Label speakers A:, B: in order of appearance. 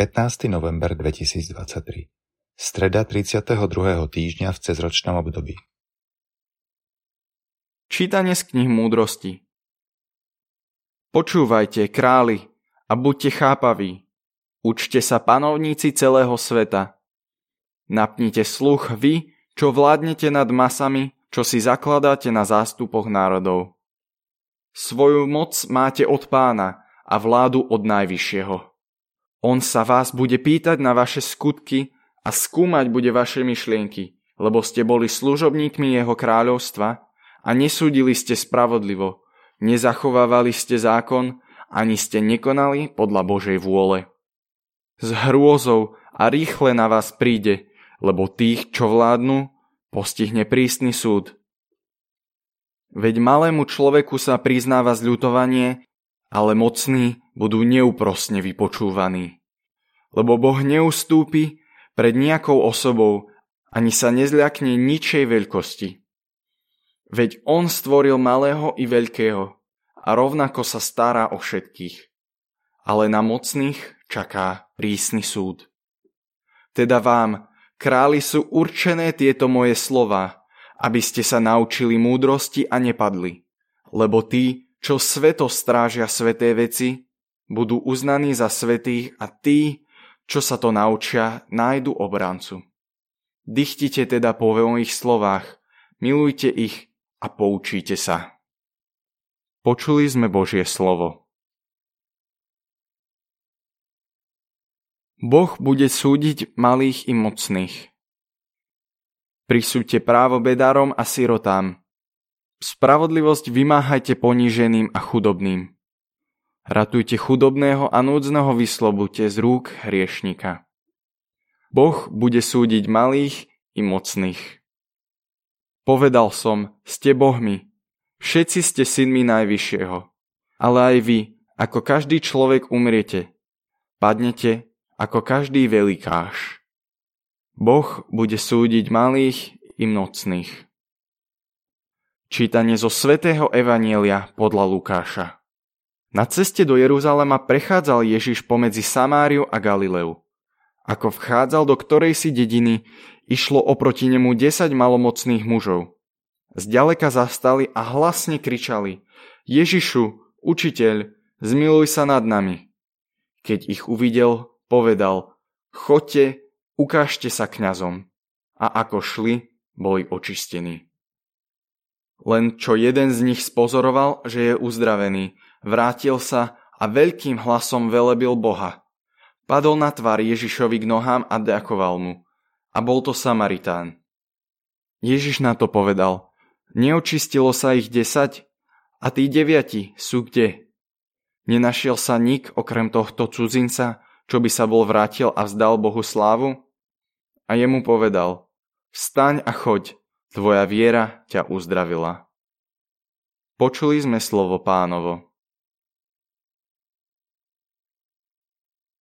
A: 15. november 2023 Streda 32. týždňa v cezročnom období
B: Čítanie z knih múdrosti Počúvajte, králi, a buďte chápaví. Učte sa panovníci celého sveta. Napnite sluch vy, čo vládnete nad masami, čo si zakladáte na zástupoch národov. Svoju moc máte od pána a vládu od najvyššieho. On sa vás bude pýtať na vaše skutky a skúmať bude vaše myšlienky, lebo ste boli služobníkmi jeho kráľovstva a nesúdili ste spravodlivo, nezachovávali ste zákon, ani ste nekonali podľa Božej vôle. S hrôzou a rýchle na vás príde, lebo tých, čo vládnu, postihne prísny súd. Veď malému človeku sa priznáva zľutovanie ale mocní budú neúprosne vypočúvaní. Lebo Boh neustúpi pred nejakou osobou ani sa nezľakne ničej veľkosti. Veď On stvoril malého i veľkého a rovnako sa stará o všetkých. Ale na mocných čaká prísny súd. Teda vám, králi, sú určené tieto moje slova, aby ste sa naučili múdrosti a nepadli. Lebo tí, čo sveto strážia sveté veci, budú uznaní za svetých a tí, čo sa to naučia, nájdu obrancu. Dychtite teda po mojich slovách, milujte ich a poučíte sa. Počuli sme Božie slovo. Boh bude súdiť malých i mocných. Prisúďte právo bedárom a sirotám, Spravodlivosť vymáhajte poníženým a chudobným. Ratujte chudobného a núdzneho vyslobute z rúk hriešnika. Boh bude súdiť malých i mocných. Povedal som, ste bohmi, všetci ste synmi Najvyššieho, ale aj vy, ako každý človek umriete, padnete ako každý velikáš. Boh bude súdiť malých i mocných. Čítanie zo svätého Evanielia podľa Lukáša. Na ceste do Jeruzalema prechádzal Ježiš pomedzi Samáriu a Galileu. Ako vchádzal do ktorej si dediny, išlo oproti nemu desať malomocných mužov. Zďaleka zastali a hlasne kričali Ježišu, učiteľ, zmiluj sa nad nami. Keď ich uvidel, povedal Chodte, ukážte sa kňazom. A ako šli, boli očistení. Len čo jeden z nich spozoroval, že je uzdravený, vrátil sa a veľkým hlasom velebil Boha. Padol na tvár Ježišovi k nohám a ďakoval mu. A bol to Samaritán. Ježiš na to povedal, neočistilo sa ich desať? A tí deviati sú kde? Nenašiel sa nik okrem tohto cudzinca, čo by sa bol vrátil a vzdal Bohu slávu? A jemu povedal, vstaň a choď, Tvoja viera ťa uzdravila. Počuli sme slovo pánovo.